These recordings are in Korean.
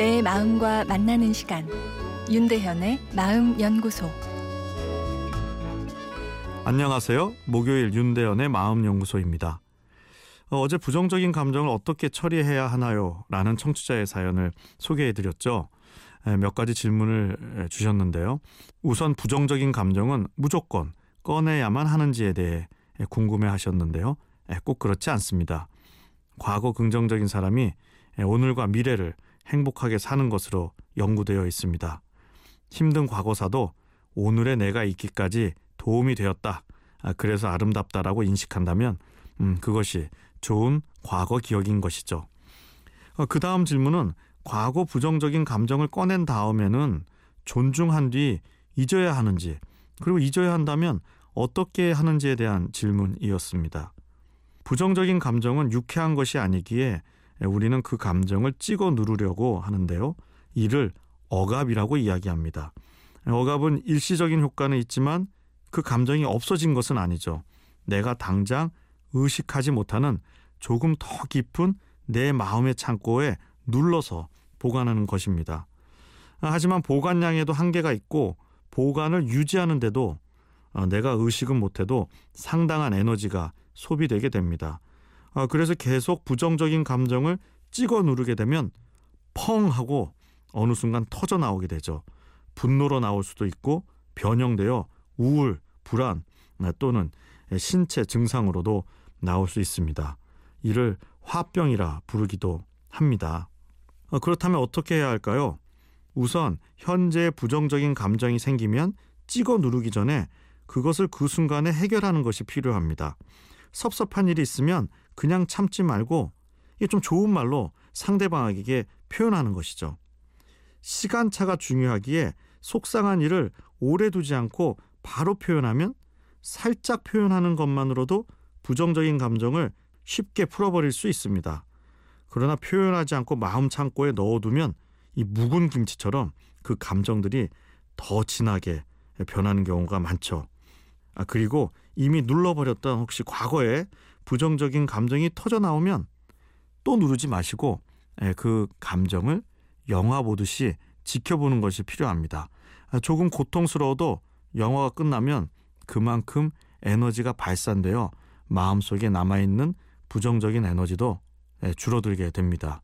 내 마음과 만나는 시간 윤대현의 마음 연구소 안녕하세요. 목요일 윤대현의 마음 연구소입니다. 어, 어제 부정적인 감정을 어떻게 처리해야 하나요? 라는 청취자의 사연을 소개해 드렸죠. 몇 가지 질문을 주셨는데요. 우선 부정적인 감정은 무조건 꺼내야만 하는지에 대해 궁금해 하셨는데요. 꼭 그렇지 않습니다. 과거 긍정적인 사람이 오늘과 미래를 행복하게 사는 것으로 연구되어 있습니다. 힘든 과거사도 오늘의 내가 있기까지 도움이 되었다. 아, 그래서 아름답다라고 인식한다면 음, 그것이 좋은 과거 기억인 것이죠. 어, 그 다음 질문은 과거 부정적인 감정을 꺼낸 다음에는 존중한 뒤 잊어야 하는지 그리고 잊어야 한다면 어떻게 하는지에 대한 질문이었습니다. 부정적인 감정은 유쾌한 것이 아니기에 우리는 그 감정을 찍어 누르려고 하는데요. 이를 억압이라고 이야기합니다. 억압은 일시적인 효과는 있지만 그 감정이 없어진 것은 아니죠. 내가 당장 의식하지 못하는 조금 더 깊은 내 마음의 창고에 눌러서 보관하는 것입니다. 하지만 보관량에도 한계가 있고 보관을 유지하는데도 어, 내가 의식은 못해도 상당한 에너지가 소비되게 됩니다. 아, 그래서 계속 부정적인 감정을 찍어 누르게 되면 펑 하고 어느 순간 터져 나오게 되죠. 분노로 나올 수도 있고 변형되어 우울, 불안 아, 또는 신체 증상으로도 나올 수 있습니다. 이를 화병이라 부르기도 합니다. 아, 그렇다면 어떻게 해야 할까요? 우선 현재 부정적인 감정이 생기면 찍어 누르기 전에 그것을 그 순간에 해결하는 것이 필요합니다. 섭섭한 일이 있으면 그냥 참지 말고 이게 좀 좋은 말로 상대방에게 표현하는 것이죠. 시간차가 중요하기에 속상한 일을 오래 두지 않고 바로 표현하면 살짝 표현하는 것만으로도 부정적인 감정을 쉽게 풀어버릴 수 있습니다. 그러나 표현하지 않고 마음 창고에 넣어두면 이 묵은 김치처럼 그 감정들이 더 진하게 변하는 경우가 많죠. 아, 그리고 이미 눌러버렸던 혹시 과거에 부정적인 감정이 터져 나오면 또 누르지 마시고 예, 그 감정을 영화 보듯이 지켜보는 것이 필요합니다. 아, 조금 고통스러워도 영화가 끝나면 그만큼 에너지가 발산되어 마음속에 남아있는 부정적인 에너지도 예, 줄어들게 됩니다.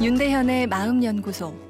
윤대현의 마음연구소